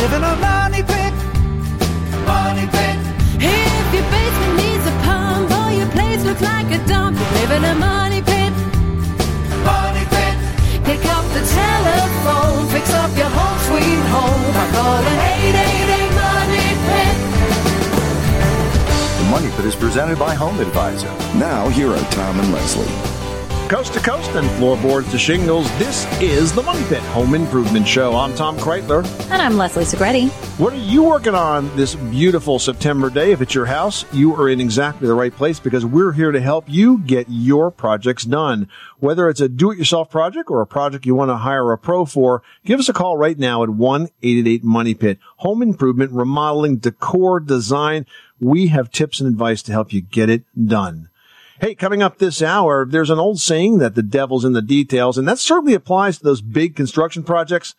live in a money pit. Money pit. If your basement needs a pump or your place looks like a dump, you live in a money pit. Money pit. Pick up the telephone, fix up your home sweet home by calling 888 Money Pit. The Money Pit is presented by Home Advisor. Now, here are Tom and Leslie. Coast to coast and floorboards to shingles, this is the Money Pit Home Improvement Show. I'm Tom Kraeutler. And I'm Leslie Segrete. What are you working on this beautiful September day? If it's your house, you are in exactly the right place because we're here to help you get your projects done. Whether it's a do-it-yourself project or a project you want to hire a pro for, give us a call right now at 1-888-MONEY-PIT. Home improvement, remodeling, decor, design. We have tips and advice to help you get it done. Hey, coming up this hour, there's an old saying that the devil's in the details, and that certainly applies to those big construction projects.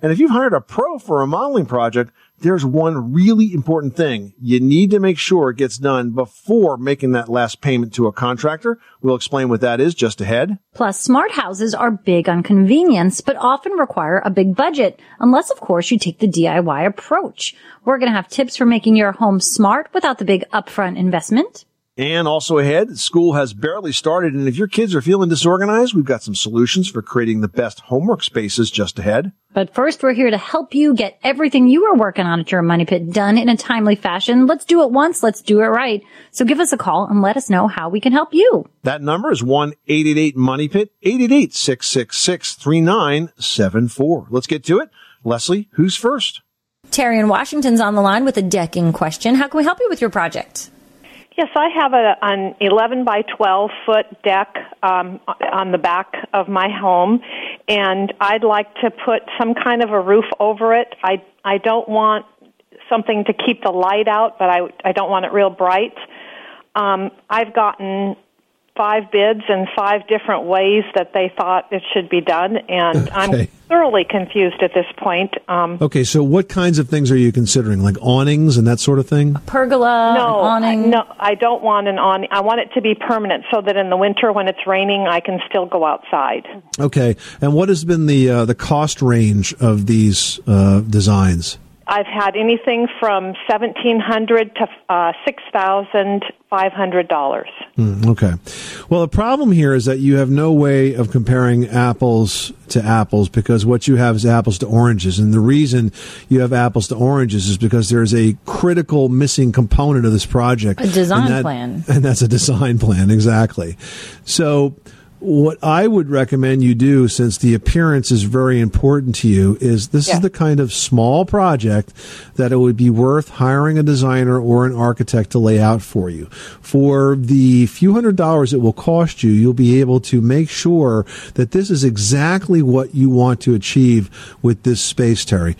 And if you've hired a pro for a modeling project, there's one really important thing. You need to make sure it gets done before making that last payment to a contractor. We'll explain what that is just ahead. Plus, smart houses are big on convenience, but often require a big budget, unless of course you take the DIY approach. We're going to have tips for making your home smart without the big upfront investment. And also ahead, school has barely started. And if your kids are feeling disorganized, we've got some solutions for creating the best homework spaces just ahead. But first, we're here to help you get everything you are working on at your money pit done in a timely fashion. Let's do it once. Let's do it right. So give us a call and let us know how we can help you. That number is 1-888-MONEY-PIT, 888-666-3974. Let's get to it. Leslie, who's first? Terry in Washington's on the line with a decking question. How can we help you with your project? Yes, I have a, an 11 by 12 foot deck um, on the back of my home, and I'd like to put some kind of a roof over it. I I don't want something to keep the light out, but I I don't want it real bright. Um, I've gotten five bids and five different ways that they thought it should be done, and Okay. I'm thoroughly confused at this point. Um, Okay, so what kinds of things are you considering? Like awnings and that sort of thing? Pergola, no, an awning. no, I don't want an awning. I want it to be permanent, so that in the winter when it's raining, I can still go outside. Okay, and what has been the uh, the cost range of these uh, designs? I've had anything from seventeen hundred to uh, six thousand five hundred dollars. Hmm, okay. Well, the problem here is that you have no way of comparing apples to apples because what you have is apples to oranges. And the reason you have apples to oranges is because there's a critical missing component of this project. A design and that- plan. And that's a design plan, exactly. So, what I would recommend you do, since the appearance is very important to you, is this Yeah. is the kind of small project that it would be worth hiring a designer or an architect to lay out for you. For the few hundred dollars it will cost you, you'll be able to make sure that this is exactly what you want to achieve with this space, Terry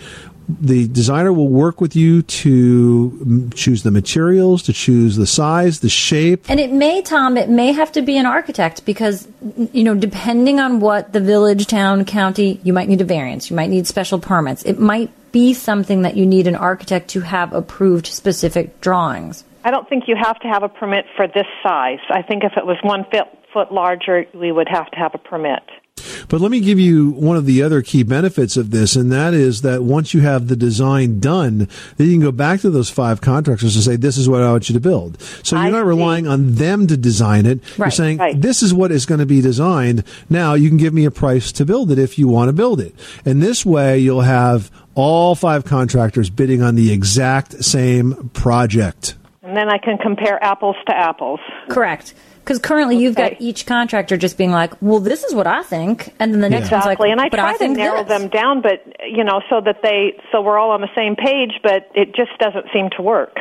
the designer will work with you to mm, choose the materials, to choose the size, the shape. And it may, Tom, it may have to be an architect because, you know, depending on what the village, town, county, you might need a variance, you might need special permits. It might be something that you need an architect to have approved specific drawings. I don't think you have to have a permit for this size. I think if it was one foot, foot larger, we would have to have a permit. But let me give you one of the other key benefits of this, and that is that once you have the design done, then you can go back to those five contractors and say, this is what I want you to build. So you're I not see. relying on them to design it. You're saying, right. this is what is going to be designed. Now you can give me a price to build it if you want to build it. And this way you'll have all five contractors bidding on the exact same project. And then I can compare apples to apples. Correct. Because currently you've got each contractor just being like, well, this is what I think. And then the next one's like, Exactly, and I try I to narrow this. them down, but you know, so that they, so we're all on the same page. But it just doesn't seem to work.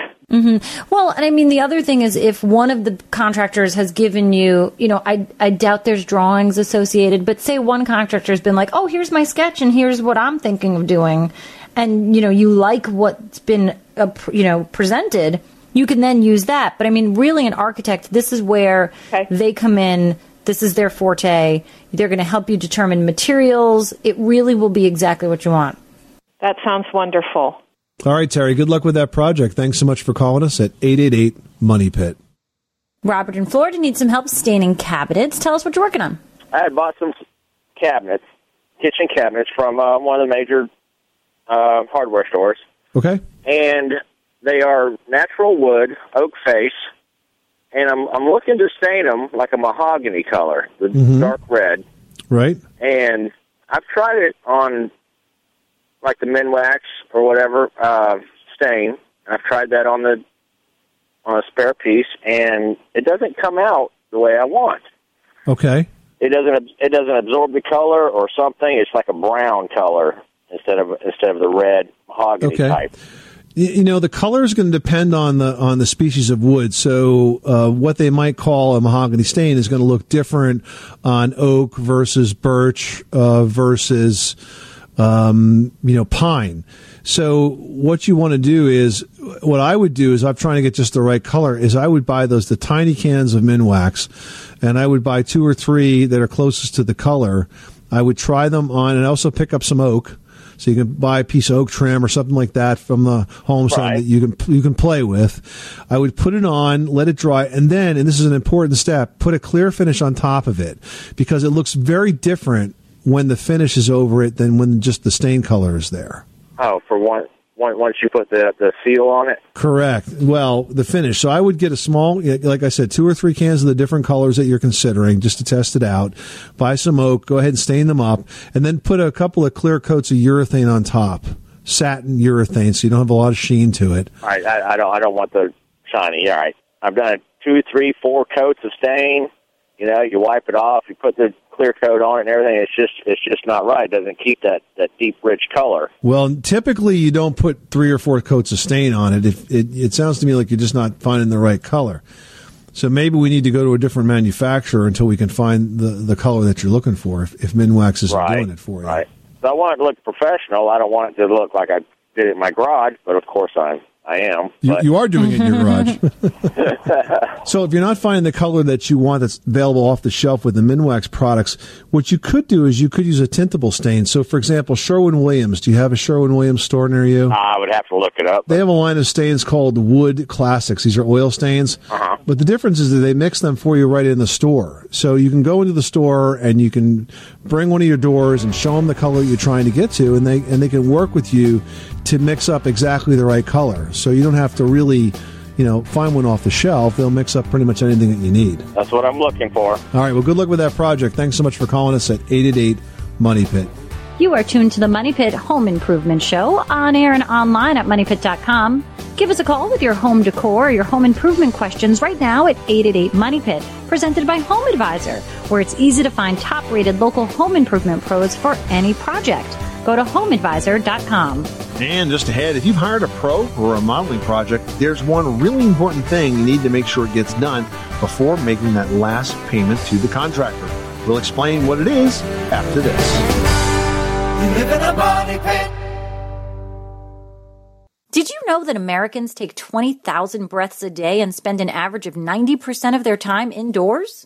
Well, and I mean, the other thing is if one of the contractors has given you, you know, I, I doubt there's drawings associated, but say one contractor's been like, oh, here's my sketch and here's what I'm thinking of doing. And, you know, you like what's been, uh, pr- you know, presented, you can then use that. But I mean, really, an architect, this is where Okay. they come in. This is their forte. They're going to help you determine materials. It really will be exactly what you want. That sounds wonderful. All right, Terry, good luck with that project. Thanks so much for calling us at 888 Money Pit. Robert in Florida needs some help staining cabinets. Tell us what you're working on. I had bought some cabinets, kitchen cabinets from uh, one of the major uh, hardware stores, Okay. and they are natural wood, oak face, and I'm I'm looking to stain them like a mahogany color, the dark red. Right. And I've tried it on like the Minwax or whatever uh, stain. I've tried that on the on a spare piece, and it doesn't come out the way I want. Okay. It doesn't it doesn't absorb the color or something. It's like a brown color instead of instead of the red mahogany Okay. type. You know, the color is going to depend on the on the species of wood. So, uh, what they might call a mahogany stain is going to look different on oak versus birch uh, versus um, you know pine. So, what you want to do is, what I would do is, I'm trying to get just the right color. Is I would buy those the tiny cans of Minwax, and I would buy two or three that are closest to the color. I would try them on, and also pick up some oak. So you can buy a piece of oak trim or something like that from the home Right. that you can you can play with. I would put it on, let it dry, and then and this is an important step, put a clear finish on top of it because it looks very different when the finish is over it than when just the stain color is there. Oh, for one once you put the the seal on it. Correct. Well, the finish. So I would get a small, like I said, two or three cans of the different colors that you're considering just to test it out. Buy some oak, go ahead and stain them up, and then put a couple of clear coats of urethane on top. Satin urethane, so you don't have a lot of sheen to it. All right, I, I don't I don't want the shiny. All right, I've done two, three, four coats of stain. You know, you wipe it off, you put the clear coat on it, and everything. It's just it's just not right. It doesn't keep that that deep, rich color. Well, typically you don't put three or four coats of stain on it. If it, it sounds to me like you're just not finding the right color. So maybe we need to go to a different manufacturer until we can find the, the color that you're looking for. If, if Minwax isn't right, doing it for you. right. So I want it to look professional. I don't want it to look like I did it in my garage, but of course I I am. You, you are doing it in your garage. so if you're not finding the color that you want that's available off the shelf with the Minwax products, what you could do is you could use a tintable stain. So for example, Sherwin Williams. Do you have a Sherwin Williams store near you? I would have to look it up. They have a line of stains called Wood Classics. These are oil stains. Uh-huh. But the difference is that they mix them for you right in the store. So you can go into the store and you can bring one of your doors and show them the color you're trying to get to, and they and they can work with you to mix up exactly the right color. So you don't have to really, you know, find one off the shelf. They'll mix up pretty much anything that you need. That's what I'm looking for. All right. Well, good luck with that project. Thanks so much for calling us at eight eight eight Money Pit. You are tuned to the Money Pit Home Improvement Show on air and online at moneypit.com. Give us a call with your home decor or your home improvement questions right now at 888 Money Pit, presented by Home Advisor, where it's easy to find top rated local home improvement pros for any project. Go to homeadvisor.com. And just ahead, if you've hired a pro for a remodeling project, there's one really important thing you need to make sure it gets done before making that last payment to the contractor. We'll explain what it is after this. You live in a money pit. Did you know that Americans take 20,000 breaths a day and spend an average of 90% of their time indoors?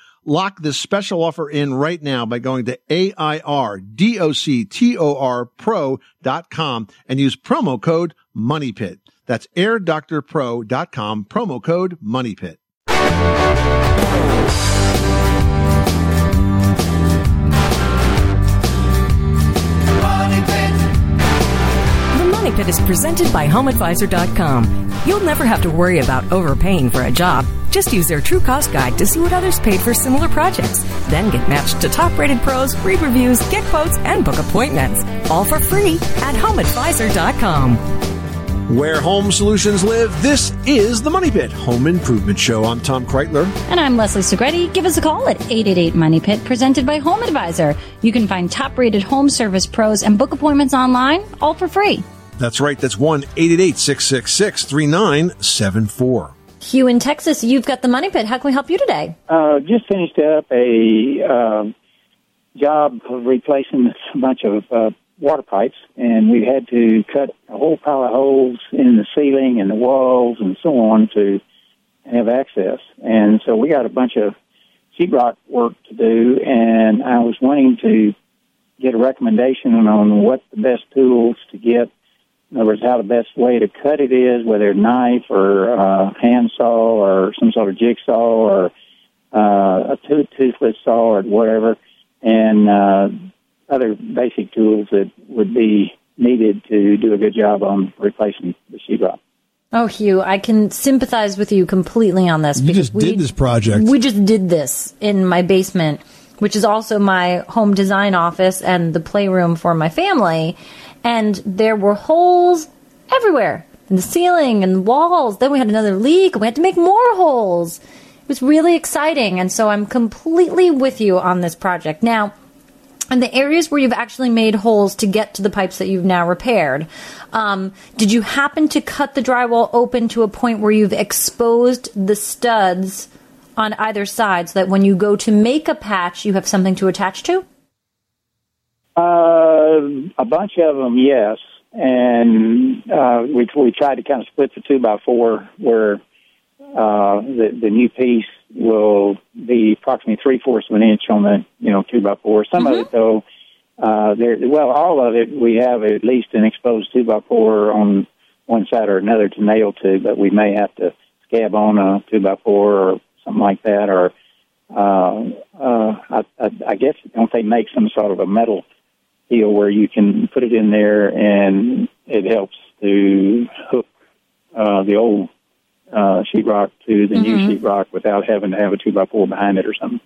Lock this special offer in right now by going to A-I-R-D-O-C-T-O-R pro.com and use promo code MONEYPIT. That's airdoctorpro.com, promo code MONEYPIT. The Money Pit is presented by HomeAdvisor.com. You'll never have to worry about overpaying for a job. Just use their true cost guide to see what others paid for similar projects. Then get matched to top rated pros, read reviews, get quotes, and book appointments. All for free at HomeAdvisor.com. Where home solutions live, this is the Money Pit Home Improvement Show. I'm Tom Kraeutler. And I'm Leslie Segrete. Give us a call at 888 Money Pit, presented by Home Advisor. You can find top rated home service pros and book appointments online, all for free. That's right. That's 1 888 666 3974. Hugh in Texas, you've got the Money Pit. How can we help you today? Uh, just finished up a um, job of replacing a bunch of uh, water pipes, and we had to cut a whole pile of holes in the ceiling and the walls and so on to have access. And so we got a bunch of sheetrock work to do, and I was wanting to get a recommendation on what the best tools to get. In other words, how the best way to cut it is, whether knife or uh, hand saw or some sort of jigsaw or uh, a tooth, toothless saw or whatever, and uh, other basic tools that would be needed to do a good job on replacing the sheetrock. Oh, Hugh, I can sympathize with you completely on this. You because just did this project. We just did this in my basement, which is also my home design office and the playroom for my family. And there were holes everywhere in the ceiling and the walls. Then we had another leak and we had to make more holes. It was really exciting. And so I'm completely with you on this project. Now, and the areas where you've actually made holes to get to the pipes that you've now repaired, um, did you happen to cut the drywall open to a point where you've exposed the studs on either side so that when you go to make a patch, you have something to attach to? Uh, a bunch of them, yes. And uh, we we tried to kind of split the two by four, where uh, the the new piece will be approximately three fourths of an inch on the you know two by four. Some of it though, uh, there well all of it we have at least an exposed two by four on one side or another to nail to, but we may have to scab on a two by four or something like that, or uh, uh, I, I, I guess don't they make some sort of a metal deal where you can put it in there and it helps to hook uh, the old uh, sheetrock to the new sheetrock without having to have a two by four behind it or something.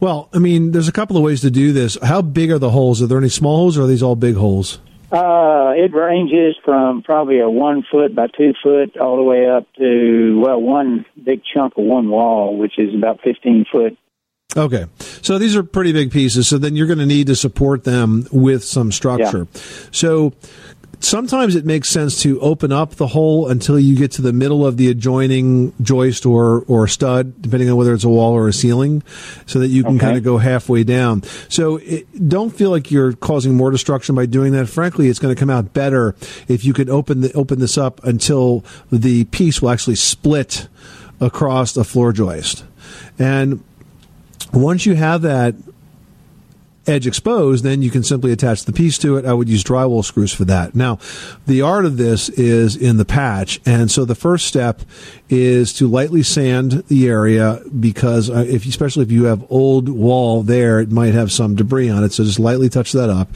Well, I mean, there's a couple of ways to do this. How big are the holes? Are there any small holes or are these all big holes? Uh, it ranges from probably a one foot by two foot all the way up to, well, one big chunk of one wall, which is about 15 foot. Okay. So these are pretty big pieces. So then you're going to need to support them with some structure. Yeah. So sometimes it makes sense to open up the hole until you get to the middle of the adjoining joist or, or stud, depending on whether it's a wall or a ceiling, so that you can Okay. kind of go halfway down. So it, don't feel like you're causing more destruction by doing that. Frankly, it's going to come out better if you could open the, open this up until the piece will actually split across the floor joist. And once you have that edge exposed, then you can simply attach the piece to it. I would use drywall screws for that. Now, the art of this is in the patch. And so the first step is to lightly sand the area because uh, if, especially if you have old wall there, it might have some debris on it. So just lightly touch that up.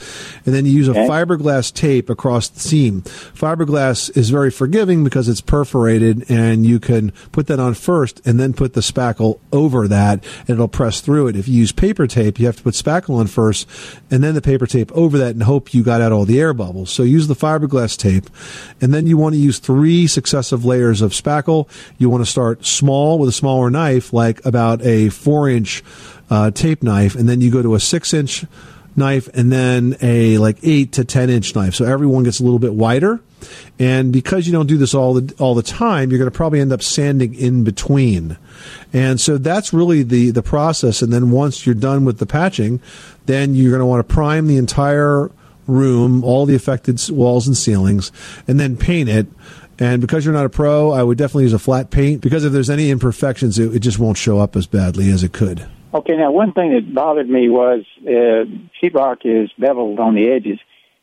And then you use a fiberglass tape across the seam. Fiberglass is very forgiving because it's perforated and you can put that on first and then put the spackle over that and it'll press through it. If you use paper tape, you have to put spackle on first and then the paper tape over that and hope you got out all the air bubbles. So use the fiberglass tape and then you want to use three successive layers of spackle. You want to start small with a smaller knife, like about a four inch uh, tape knife, and then you go to a six inch knife and then a like eight to ten inch knife. So everyone gets a little bit wider. And because you don't do this all the all the time, you're going to probably end up sanding in between. And so that's really the the process. And then once you're done with the patching, then you're going to want to prime the entire room, all the affected walls and ceilings, and then paint it. And because you're not a pro, I would definitely use a flat paint because if there's any imperfections, it, it just won't show up as badly as it could. Okay, now one thing that bothered me was uh, sheetrock is beveled on the edges,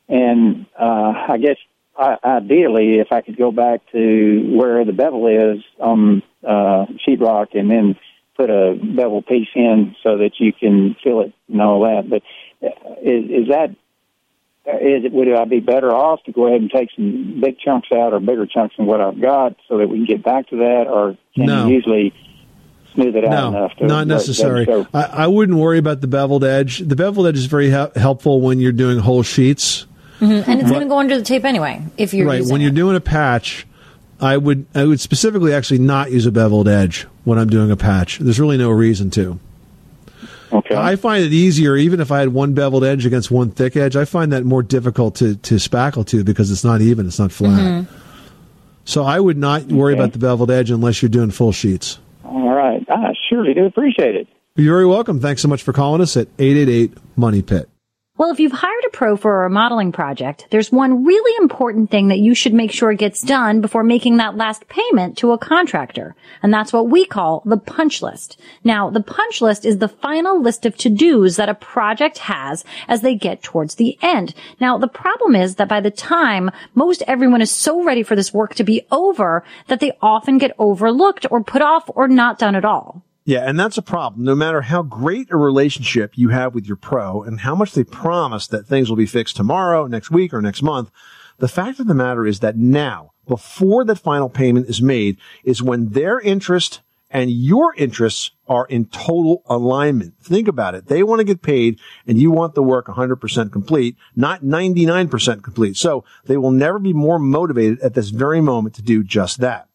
and uh, I guess I, ideally, if I could go back to where the bevel is on uh, sheetrock, and then put a bevel piece in so that you can fill it and all that. But uh, is, is that is it would I be better off to go ahead and take some big chunks out or bigger chunks than what I've got so that we can get back to that, or can No. you usually smooth it out No, enough? To not where it doesn't necessary. I, I wouldn't worry about the beveled edge. The beveled edge is very hel- helpful when you're doing whole sheets. Mhm. And it's going to go under the tape anyway if you're right using when you're doing a patch i would i would specifically actually not use a beveled edge when i'm doing a patch there's really no reason to okay i find it easier even if i had one beveled edge against one thick edge i find that more difficult to to spackle to because it's not even it's not flat Mhm. so i would not worry Okay. about the beveled edge unless you're doing full sheets All right. I surely do appreciate it. you're very welcome thanks so much for calling us at 888 money pit Well, if you've hired a pro for a remodeling project, there's one really important thing that you should make sure gets done before making that last payment to a contractor. And that's what we call the punch list. Now, the punch list is the final list of to-dos that a project has as they get towards the end. Now, the problem is that by the time most everyone is so ready for this work to be over that they often get overlooked or put off or not done at all. Yeah, and that's a problem. No matter how great a relationship you have with your pro and how much they promise that things will be fixed tomorrow, next week, or next month, the fact of the matter is that now, before that final payment is made, is when their interest and your interests are in total alignment. Think about it. They want to get paid and you want the work 100% complete, not 99% complete. So they will never be more motivated at this very moment to do just that.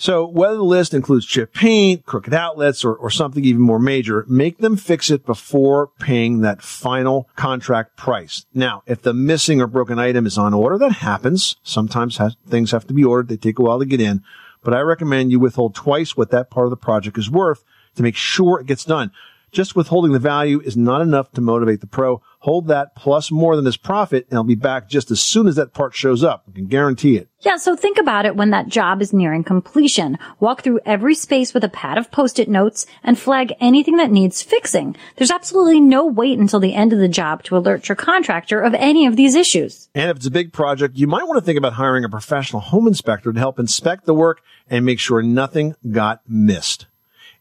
So whether the list includes chip paint, crooked outlets, or, or something even more major, make them fix it before paying that final contract price. Now, if the missing or broken item is on order, that happens. Sometimes has, things have to be ordered. They take a while to get in. But I recommend you withhold twice what that part of the project is worth to make sure it gets done. Just withholding the value is not enough to motivate the pro. Hold that plus more than his profit and I'll be back just as soon as that part shows up. I can guarantee it. Yeah, so think about it when that job is nearing completion. Walk through every space with a pad of post-it notes and flag anything that needs fixing. There's absolutely no wait until the end of the job to alert your contractor of any of these issues. And if it's a big project, you might want to think about hiring a professional home inspector to help inspect the work and make sure nothing got missed.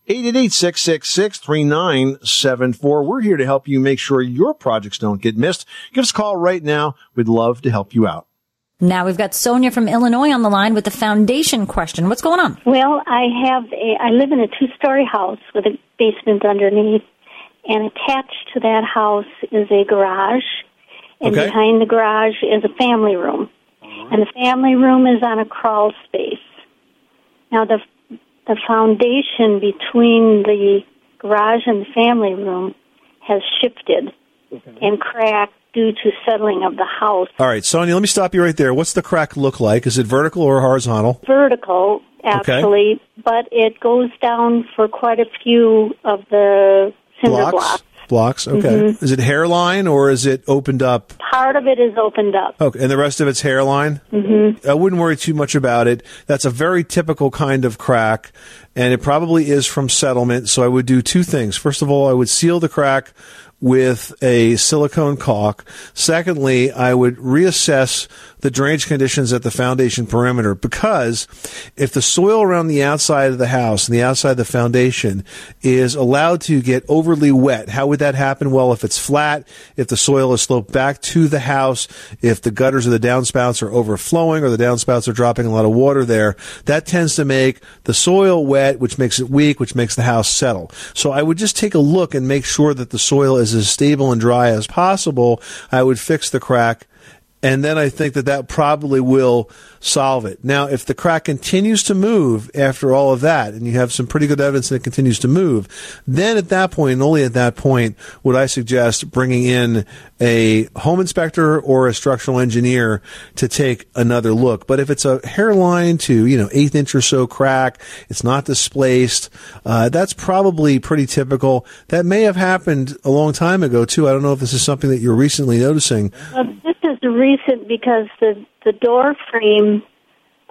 888-666-3974. We're here to help you make sure your projects don't get missed. Give us a call right now. We'd love to help you out. Now we've got Sonia from Illinois on the line with the foundation question. What's going on? Well, I have a, I live in a two-story house with a basement underneath, and attached to that house is a garage, and Okay. behind the garage is a family room, and the family room is on a crawl space. Now the the foundation between the garage and the family room has shifted and cracked due to settling of the house. All right, Sonia, let me stop you right there. What's the crack look like? Is it vertical or horizontal? vertical actually, but it goes down for quite a few of the cinder blocks. Blocks, okay. Mhm. Is it hairline or is it opened up? Part of it is opened up. Okay, and the rest of it's hairline? Mhm. I wouldn't worry too much about it. That's a very typical kind of crack, and it probably is from settlement. So I would do two things. First of all, I would seal the crack with a silicone caulk. Secondly, I would reassess the drainage conditions at the foundation perimeter because if the soil around the outside of the house and the outside of the foundation is allowed to get overly wet, how would that happen? Well, if it's flat, if the soil is sloped back to the house, if the gutters or the downspouts are overflowing or the downspouts are dropping a lot of water there, that tends to make the soil wet, which makes it weak, which makes the house settle. So I would just take a look and make sure that the soil is as stable and dry as possible. I would fix the crack and then I think that that probably will solve it. Now, if the crack continues to move after all of that, and you have some pretty good evidence that it continues to move, then at that point, and only at that point, would I suggest bringing in a home inspector or a structural engineer to take another look. But if it's a hairline to, you know, eighth inch or so crack, it's not displaced, uh, that's probably pretty typical. That may have happened a long time ago, too. I don't know if this is something that you're recently noticing. Well, this is recent because the the door frame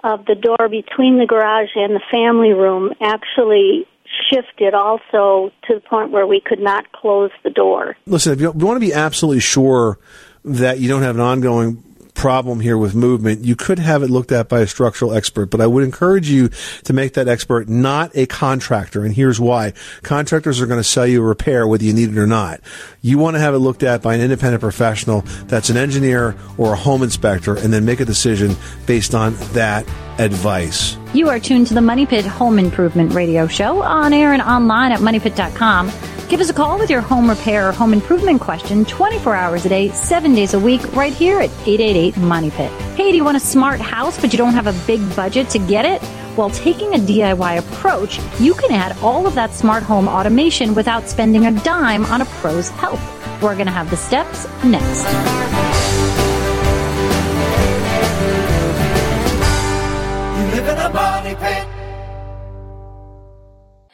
of the door between the garage and the family room actually shifted also to the point where we could not close the door. Listen, if you, want to be absolutely sure that you don't have an ongoing problem here with movement, you could have it looked at by a structural expert, but I would encourage you to make that expert not a contractor. And here's why. Contractors are going to sell you a repair whether you need it or not. You want to have it looked at by an independent professional that's an engineer or a home inspector and then make a decision based on that advice. You are tuned to the Money Pit Home Improvement Radio Show on air and online at moneypit.com. Give us a call with your home repair or home improvement question 24 hours a day, 7 days a week, right here at 888 Money Pit. Hey, do you want a smart house but you don't have a big budget to get it? Well, taking a DIY approach, you can add all of that smart home automation without spending a dime on a pro's help. We're going to have the steps next. Money pit.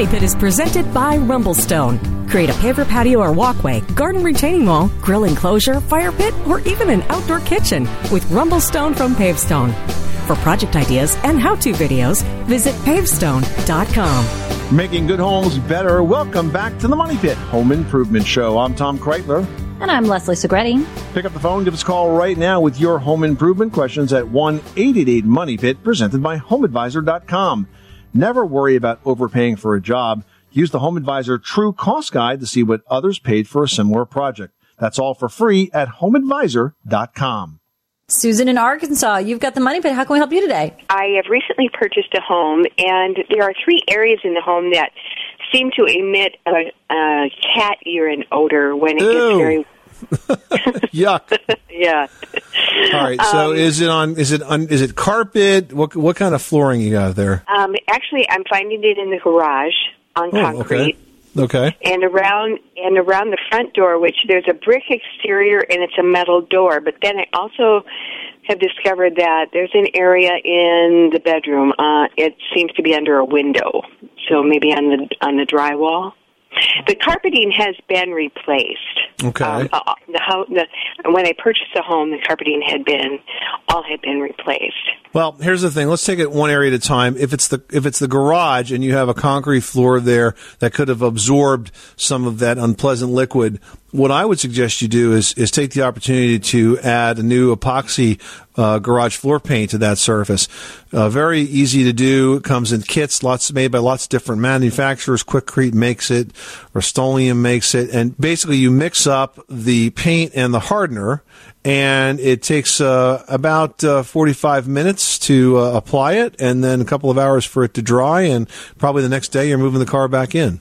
Money Pit is presented by Rumblestone. Create a paver patio or walkway, garden retaining wall, grill enclosure, fire pit, or even an outdoor kitchen with Rumblestone from Pavestone. For project ideas and how-to videos, visit pavestone.com. Making good homes better. Welcome back to the Money Pit Home Improvement Show. I'm Tom Kraeutler. And I'm Leslie Segrete. Pick up the phone, give us a call right now with your home improvement questions at 1-888 Money Pit, presented by HomeAdvisor.com. Never worry about overpaying for a job. Use the Home Advisor True Cost Guide to see what others paid for a similar project. That's all for free at HomeAdvisor.com. Susan in Arkansas, you've got the money pit. How can we help you today? I have recently purchased a home, and there are three areas in the home that seem to emit a, a cat urine odor when it Ew. gets very. Yuck. Yeah. All right. So Um, is it on, is it on, is it carpet? What, what kind of flooring you got there? Um, actually, I'm finding it in the garage on Oh, concrete. okay. Okay. And around and around the front door, which there's a brick exterior and it's a metal door. But then I also have discovered that there's an area in the bedroom. Uh, it seems to be under a window, so maybe on the on the drywall. The carpeting has been replaced. Okay. Um, uh, the, how, the when I purchased the home, the carpeting had been all had been replaced. Well, here's the thing. Let's take it one area at a time. If it's the if it's the garage and you have a concrete floor there that could have absorbed some of that unpleasant liquid, what I would suggest you do is is take the opportunity to add a new epoxy uh, garage floor paint to that surface. Uh, very easy to do. It comes in kits, lots made by lots of different manufacturers. Quikrete makes it, Rust-Oleum makes it, and basically you mix up the paint and the hardener, and it takes uh, about uh, 45 minutes to uh, apply it, and then a couple of hours for it to dry, and probably the next day you're moving the car back in.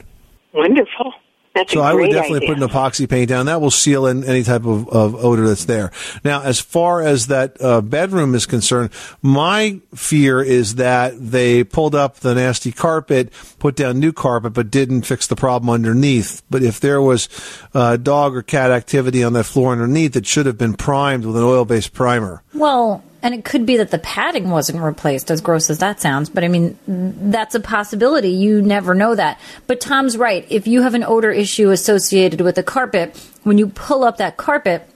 Wonderful. That's So I would definitely idea. put an epoxy paint down. That will seal in any type of, of odor that's there. Now, as far as that uh, bedroom is concerned, my fear is that they pulled up the nasty carpet, put down new carpet, but didn't fix the problem underneath. But if there was uh, dog or cat activity on that floor underneath, it should have been primed with an oil-based primer. Well, and it could be that the padding wasn't replaced, as gross as that sounds, but I mean, that's a possibility. You never know that. But Tom's right. If you have an odor issue associated with a carpet, when you pull up that carpet,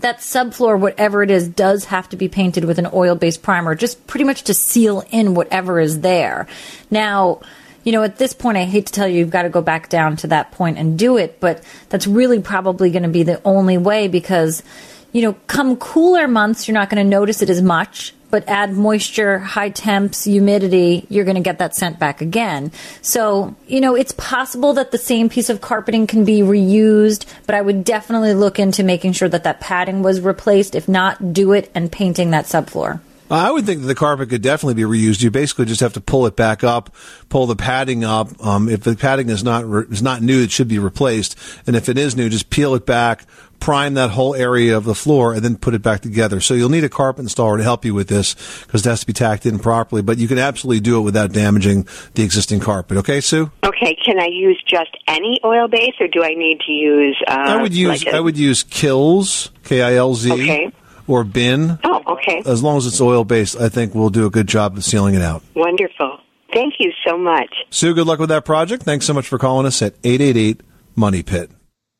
that subfloor, whatever it is, does have to be painted with an oil based primer, just pretty much to seal in whatever is there. Now, you know, at this point, I hate to tell you, you've got to go back down to that point and do it, but that's really probably going to be the only way because, you know, come cooler months, you're not going to notice it as much. But add moisture, high temps, humidity, you're going to get that scent back again. So, you know, it's possible that the same piece of carpeting can be reused, but I would definitely look into making sure that that padding was replaced. If not, do it and painting that subfloor. I would think that the carpet could definitely be reused. You basically just have to pull it back up, pull the padding up. Um, if the padding is not re- is not new, it should be replaced. And if it is new, just peel it back, prime that whole area of the floor, and then put it back together. So you'll need a carpet installer to help you with this because it has to be tacked in properly. But you can absolutely do it without damaging the existing carpet. Okay, Sue? Okay, can I use just any oil base, or do I need to use? Uh, I would use like a- I would use Kilz K I L Z Okay. Or BIN. Oh, okay. As long as it's oil based, I think we'll do a good job of sealing it out. Wonderful. Thank you so much. Sue, good luck with that project. Thanks so much for calling us at 888 Money Pit.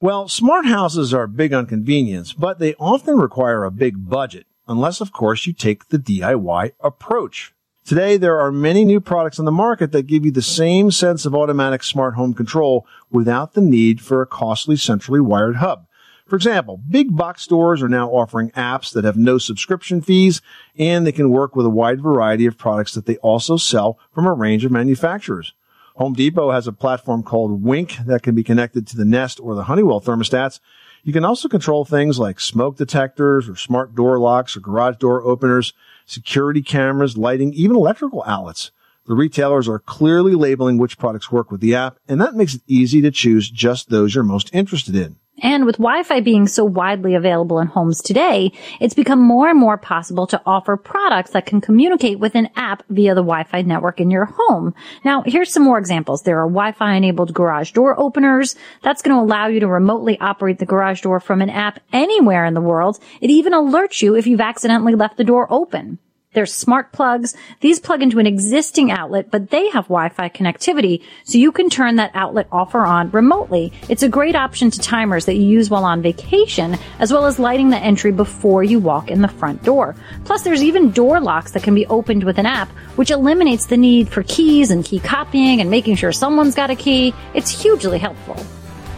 Well, smart houses are big on convenience, but they often require a big budget, unless, of course, you take the DIY approach. Today, there are many new products on the market that give you the same sense of automatic smart home control without the need for a costly centrally wired hub. For example, big box stores are now offering apps that have no subscription fees and they can work with a wide variety of products that they also sell from a range of manufacturers. Home Depot has a platform called Wink that can be connected to the Nest or the Honeywell thermostats. You can also control things like smoke detectors or smart door locks or garage door openers, security cameras, lighting, even electrical outlets. The retailers are clearly labeling which products work with the app, and that makes it easy to choose just those you're most interested in. And with Wi-Fi being so widely available in homes today, it's become more and more possible to offer products that can communicate with an app via the Wi-Fi network in your home. Now, here's some more examples. There are Wi-Fi enabled garage door openers. That's going to allow you to remotely operate the garage door from an app anywhere in the world. It even alerts you if you've accidentally left the door open. There's smart plugs. These plug into an existing outlet, but they have Wi-Fi connectivity, so you can turn that outlet off or on remotely. It's a great option to timers that you use while on vacation, as well as lighting the entry before you walk in the front door. Plus, there's even door locks that can be opened with an app, which eliminates the need for keys and key copying and making sure someone's got a key. It's hugely helpful.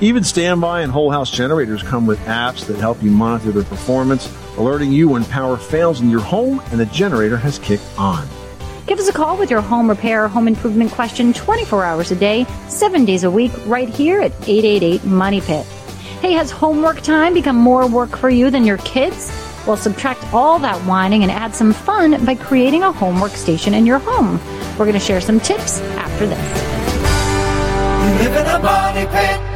Even standby and whole house generators come with apps that help you monitor their performance, alerting you when power fails in your home and the generator has kicked on. Give us a call with your home repair or home improvement question 24 hours a day, 7 days a week, right here at 888 Money Pit. Hey, has homework time become more work for you than your kids? Well, subtract all that whining and add some fun by creating a homework station in your home. We're going to share some tips after this. You live in a money pit.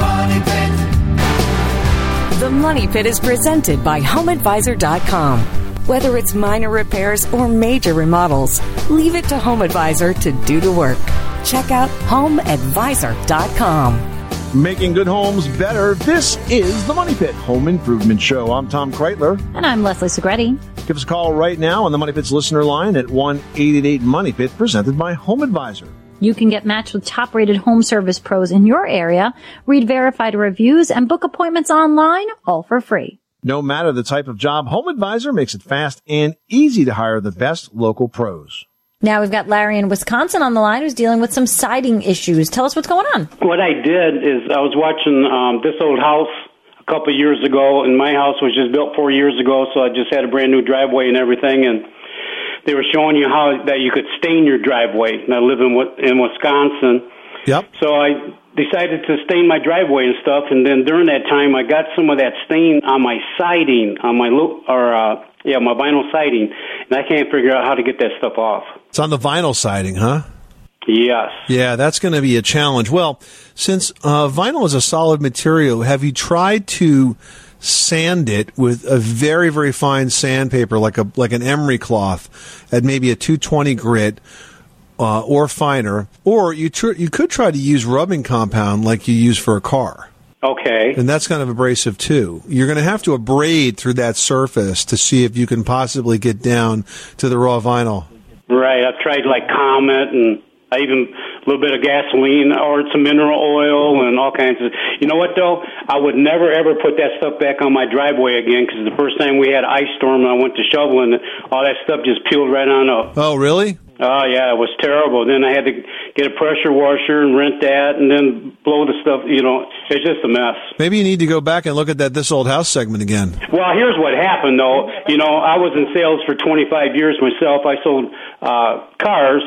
Money pit. The Money Pit is presented by HomeAdvisor.com. Whether it's minor repairs or major remodels, leave it to HomeAdvisor to do the work. Check out HomeAdvisor.com. Making good homes better. This is the Money Pit Home Improvement Show. I'm Tom Kraeutler. And I'm Leslie Segrete. Give us a call right now on the Money Pit's listener line at 1 888 Money Pit, presented by Home Advisor. You can get matched with top rated home service pros in your area, read verified reviews, and book appointments online, all for free. No matter the type of job, Home Advisor makes it fast and easy to hire the best local pros. Now we've got Larry in Wisconsin on the line who's dealing with some siding issues. Tell us what's going on. What I did is I was watching um, this old house a couple of years ago, and my house was just built four years ago, so I just had a brand new driveway and everything, and they were showing you how that you could stain your driveway. And I live in in Wisconsin, Yep. So I decided to stain my driveway and stuff, and then during that time, I got some of that stain on my siding, on my lo- or uh, yeah, my vinyl siding, and I can't figure out how to get that stuff off. It's on the vinyl siding, huh? Yes. Yeah, that's going to be a challenge. Well, since uh, vinyl is a solid material, have you tried to sand it with a very, very fine sandpaper, like a like an emery cloth, at maybe a 220 grit? Uh, or finer, or you tr- you could try to use rubbing compound like you use for a car. Okay. And that's kind of abrasive too. You're going to have to abrade through that surface to see if you can possibly get down to the raw vinyl. Right. I've tried like Comet and I even a little bit of gasoline or some mineral oil and all kinds of. You know what though? I would never ever put that stuff back on my driveway again because the first time we had ice storm and I went to shoveling, all that stuff just peeled right on up. Oh, really? Oh yeah, it was terrible. Then I had to get a pressure washer and rent that, and then blow the stuff. You know, it's just a mess. Maybe you need to go back and look at that this old house segment again. Well, here's what happened though. You know, I was in sales for 25 years myself. I sold uh, cars,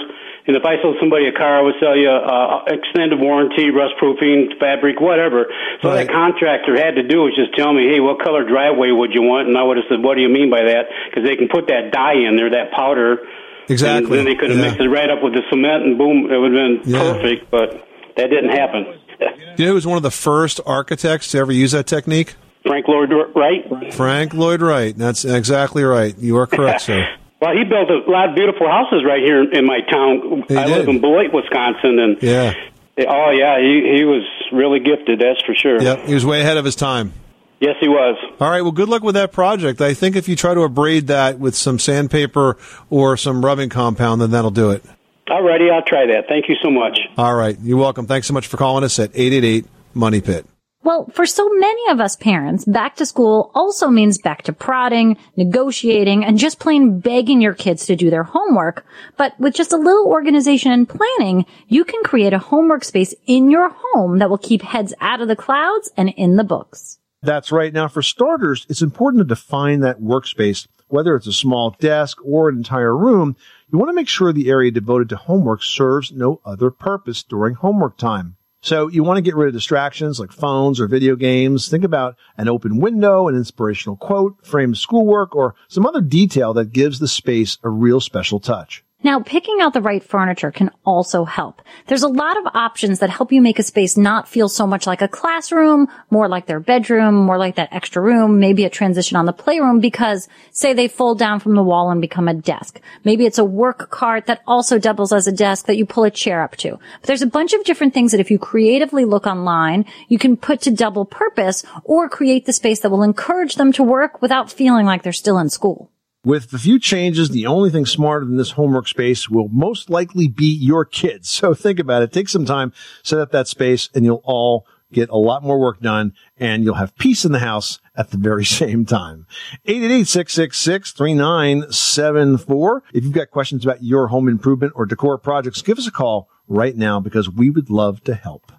and if I sold somebody a car, I would sell you uh, extended warranty, rust proofing, fabric, whatever. So that contractor had to do was just tell me, hey, what color driveway would you want? And I would have said, what do you mean by that? Because they can put that dye in there, that powder. Exactly. And then they could have Yeah. mixed it right up with the cement, and boom, it would have been Yeah. perfect. But that didn't happen. You know who was one of the first architects to ever use that technique? Frank Lloyd Wright. Frank Lloyd Wright. That's exactly right. You are correct, sir. Well, he built a lot of beautiful houses right here in my town. He I did. live in Beloit, Wisconsin, and Yeah. oh yeah, he he was really gifted. That's for sure. Yep. He was way ahead of his time. Yes, he was. All right. Well, good luck with that project. I think if you try to abrade that with some sandpaper or some rubbing compound, then that'll do it. Alrighty, I'll try that. Thank you so much. All right. You're welcome. Thanks so much for calling us at 888 Money Pit. Well, for so many of us parents, back to school also means back to prodding, negotiating, and just plain begging your kids to do their homework. But with just a little organization and planning, you can create a homework space in your home that will keep heads out of the clouds and in the books. That's right. Now, for starters, it's important to define that workspace, whether it's a small desk or an entire room. You want to make sure the area devoted to homework serves no other purpose during homework time. So you want to get rid of distractions like phones or video games. Think about an open window, an inspirational quote, framed schoolwork, or some other detail that gives the space a real special touch. Now, picking out the right furniture can also help. There's a lot of options that help you make a space not feel so much like a classroom, more like their bedroom, more like that extra room, maybe a transition on the playroom because say they fold down from the wall and become a desk. Maybe it's a work cart that also doubles as a desk that you pull a chair up to. But there's a bunch of different things that if you creatively look online, you can put to double purpose or create the space that will encourage them to work without feeling like they're still in school. With the few changes, the only thing smarter than this homework space will most likely be your kids. So think about it. Take some time, set up that space, and you'll all get a lot more work done and you'll have peace in the house at the very same time. 888-666-3974. If you've got questions about your home improvement or decor projects, give us a call right now because we would love to help.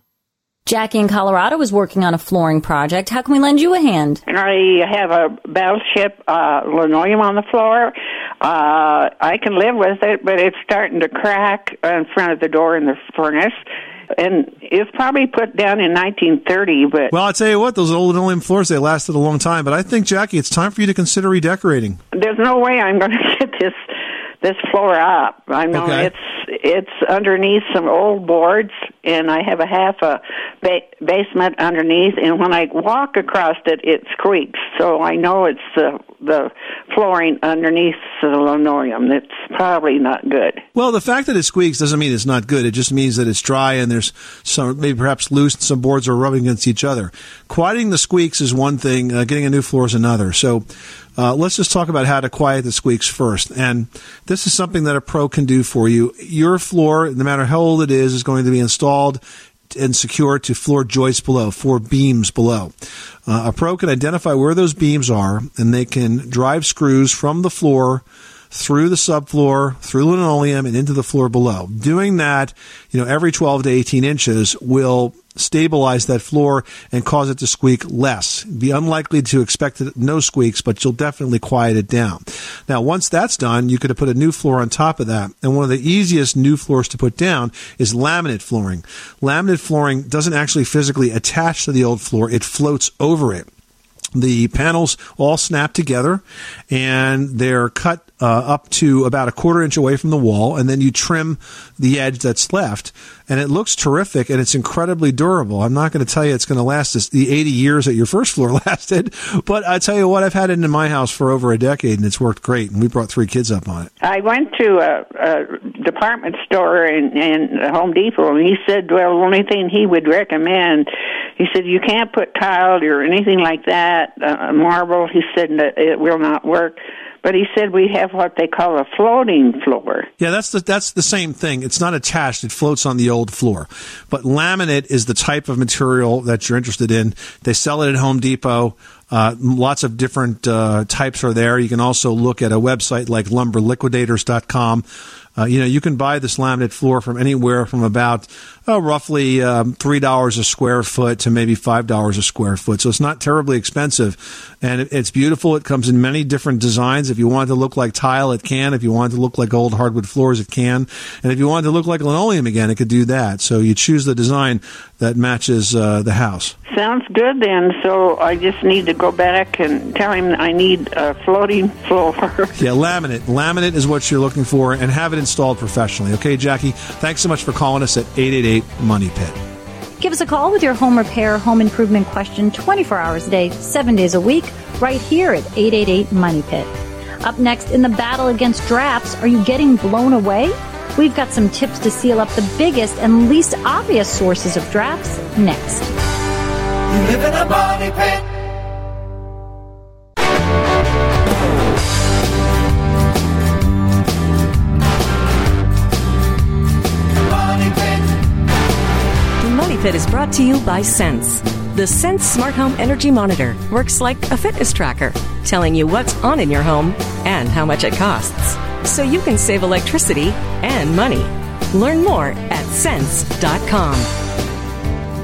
Jackie in Colorado is working on a flooring project. How can we lend you a hand? And I have a battleship uh, linoleum on the floor. Uh, I can live with it, but it's starting to crack in front of the door in the furnace. And it's probably put down in 1930, but Well, I'll tell you what, those old linoleum floors, they lasted a long time, but I think, Jackie, it's time for you to consider redecorating. there's no way I'm going to get this this floor up. I know Okay. it's it's underneath some old boards, and I have a half a ba- basement underneath. And when I walk across it, it squeaks. So I know it's the the flooring underneath the linoleum. That's probably not good. Well, the fact that it squeaks doesn't mean it's not good. It just means that it's dry and there's some, maybe perhaps loose, some boards are rubbing against each other. Quieting the squeaks is one thing, uh, getting a new floor is another. So, uh, let's just talk about how to quiet the squeaks first. And this is something that a pro can do for you. Your floor, no matter how old it is, is going to be installed and secured to floor joists below, four beams below. Uh, a pro can identify where those beams are and they can drive screws from the floor through the subfloor, through linoleum, and into the floor below. Doing that, you know, every 12 to 18 inches will stabilize that floor and cause it to squeak less. Be unlikely to expect no squeaks, but you'll definitely quiet it down. Now, once that's done, you could put a new floor on top of that. And one of the easiest new floors to put down is laminate flooring. Laminate flooring doesn't actually physically attach to the old floor. It floats over it the panels all snap together and they're cut uh, up to about a quarter inch away from the wall and then you trim the edge that's left and it looks terrific and it's incredibly durable i'm not going to tell you it's going to last this, the 80 years that your first floor lasted but i tell you what i've had it in my house for over a decade and it's worked great and we brought three kids up on it I went to a, a department store in, in Home Depot, and he said, "Well, the only thing he would recommend," he said, "you can't put tile or anything like that, uh, marble." He said that it will not work. But he said we have what they call a floating floor. Yeah, that's the that's the same thing. It's not attached; it floats on the old floor. But laminate is the type of material that you're interested in. They sell it at Home Depot. Uh, lots of different uh, types are there. You can also look at a website like lumberliquidators.com. Uh, you know, you can buy this laminate floor from anywhere from about uh, roughly um, three dollars a square foot to maybe five dollars a square foot. So it's not terribly expensive, and it, it's beautiful. It comes in many different designs. If you want it to look like tile, it can. If you want it to look like old hardwood floors, it can. And if you want it to look like linoleum again, it could do that. So you choose the design that matches uh, the house. Sounds good then. So I just need to go back and tell him I need a floating floor. Yeah, laminate. Laminate is what you're looking for, and have it installed professionally. Okay, Jackie. Thanks so much for calling us at eight eight eight Money Pit. Give us a call with your home repair, home improvement question 24 hours a day, 7 days a week, right here at 888 Money Pit. Up next, in the battle against drafts, are you getting blown away? We've got some tips to seal up the biggest and least obvious sources of drafts next. You live in a money pit. The Money Pit is brought to you by Sense. The Sense Smart Home Energy Monitor works like a fitness tracker, telling you what's on in your home and how much it costs, so you can save electricity and money. Learn more at sense.com.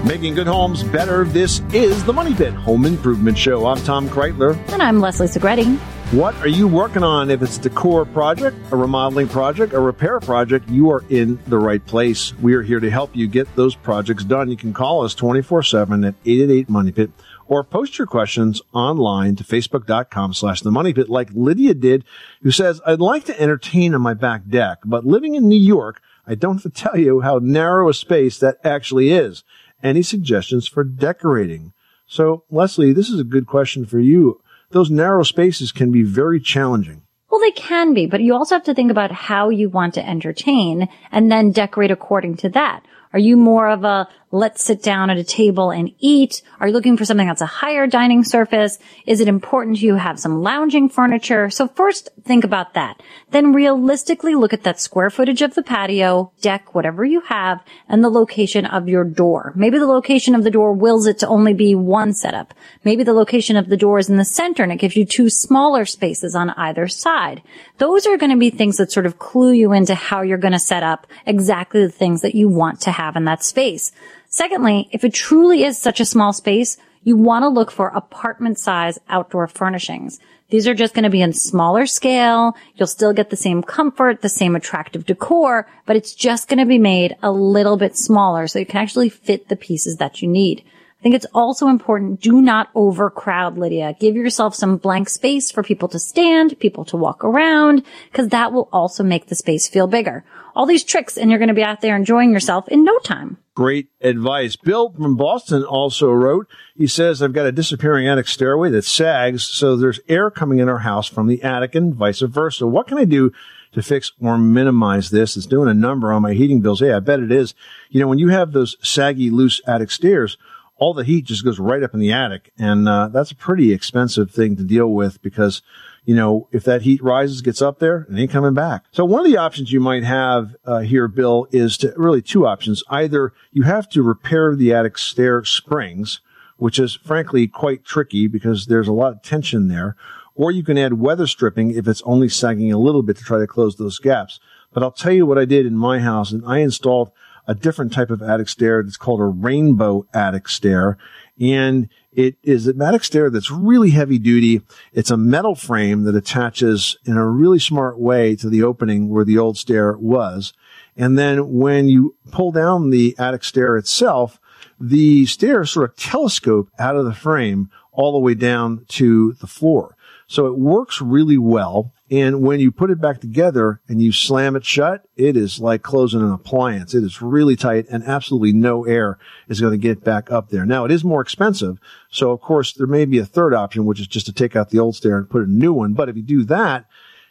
Making good homes better. This is the Money Pit Home Improvement Show. I'm Tom Kraeutler. And I'm Leslie Segrete. What are you working on? If it's a decor project, a remodeling project, a repair project, you are in the right place. We are here to help you get those projects done. You can call us 24 7 at 888 Money Pit or post your questions online to facebook.com slash the money pit like Lydia did, who says, I'd like to entertain on my back deck, but living in New York, I don't have to tell you how narrow a space that actually is. Any suggestions for decorating? So, Leslie, this is a good question for you. Those narrow spaces can be very challenging. Well, they can be, but you also have to think about how you want to entertain and then decorate according to that. Are you more of a let's sit down at a table and eat? Are you looking for something that's a higher dining surface? Is it important to you have some lounging furniture? So first think about that. Then realistically look at that square footage of the patio, deck, whatever you have, and the location of your door. Maybe the location of the door wills it to only be one setup. Maybe the location of the door is in the center and it gives you two smaller spaces on either side. Those are going to be things that sort of clue you into how you're going to set up exactly the things that you want to have in that space. Secondly, if it truly is such a small space, you want to look for apartment size outdoor furnishings. These are just going to be in smaller scale. You'll still get the same comfort, the same attractive decor, but it's just going to be made a little bit smaller so you can actually fit the pieces that you need. I think it's also important, do not overcrowd, Lydia. Give yourself some blank space for people to stand, people to walk around, because that will also make the space feel bigger. All these tricks and you're going to be out there enjoying yourself in no time. Great advice. Bill from Boston also wrote, he says, I've got a disappearing attic stairway that sags, so there's air coming in our house from the attic and vice versa. What can I do to fix or minimize this? It's doing a number on my heating bills. Hey, I bet it is. You know, when you have those saggy, loose attic stairs, all the heat just goes right up in the attic. And, uh, that's a pretty expensive thing to deal with because, you know, if that heat rises, gets up there, it ain't coming back. So one of the options you might have, uh, here, Bill, is to really two options. Either you have to repair the attic stair springs, which is frankly quite tricky because there's a lot of tension there. or you can add weather stripping if it's only sagging a little bit to try to close those gaps. But I'll tell you what I did in my house and I installed a different type of attic stair that's called a rainbow attic stair. And it is a attic stair that's really heavy duty. It's a metal frame that attaches in a really smart way to the opening where the old stair was. And then when you pull down the attic stair itself, the stairs sort of telescope out of the frame all the way down to the floor. So it works really well. And when you put it back together and you slam it shut, it is like closing an appliance. It is really tight and absolutely no air is going to get back up there. Now it is more expensive. So of course there may be a third option, which is just to take out the old stair and put a new one. But if you do that,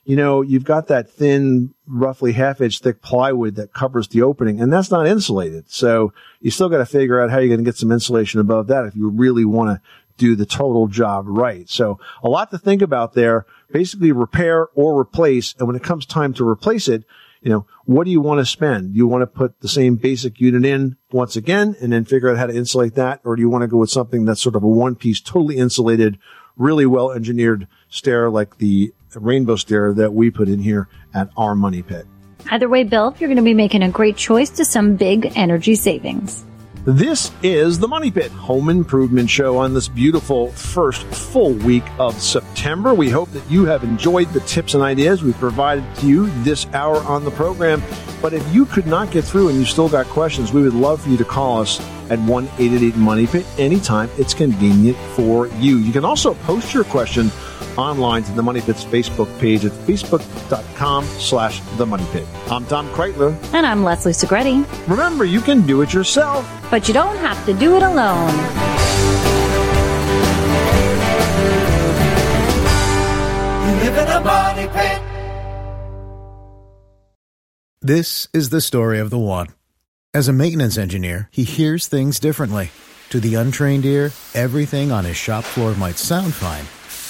you know, you've got that thin, roughly half inch thick plywood that covers the opening and that's not insulated. So you still got to figure out how you're going to get some insulation above that if you really want to do the total job right. So a lot to think about there. Basically repair or replace. And when it comes time to replace it, you know, what do you want to spend? Do you want to put the same basic unit in once again and then figure out how to insulate that? Or do you want to go with something that's sort of a one piece, totally insulated, really well engineered stair like the rainbow stair that we put in here at our money pit? Either way, Bill, you're going to be making a great choice to some big energy savings. This is the Money Pit Home Improvement Show on this beautiful first full week of September. We hope that you have enjoyed the tips and ideas we provided to you this hour on the program. But if you could not get through and you still got questions, we would love for you to call us at 1 888 Money Pit anytime it's convenient for you. You can also post your question online to the Money Pit's Facebook page at facebook.com slash the Money Pit. I'm Tom Kraeutler. And I'm Leslie Segrete. Remember, you can do it yourself. But you don't have to do it alone. You live in a money pit. This is the story of the one. As a maintenance engineer, he hears things differently. To the untrained ear, everything on his shop floor might sound fine,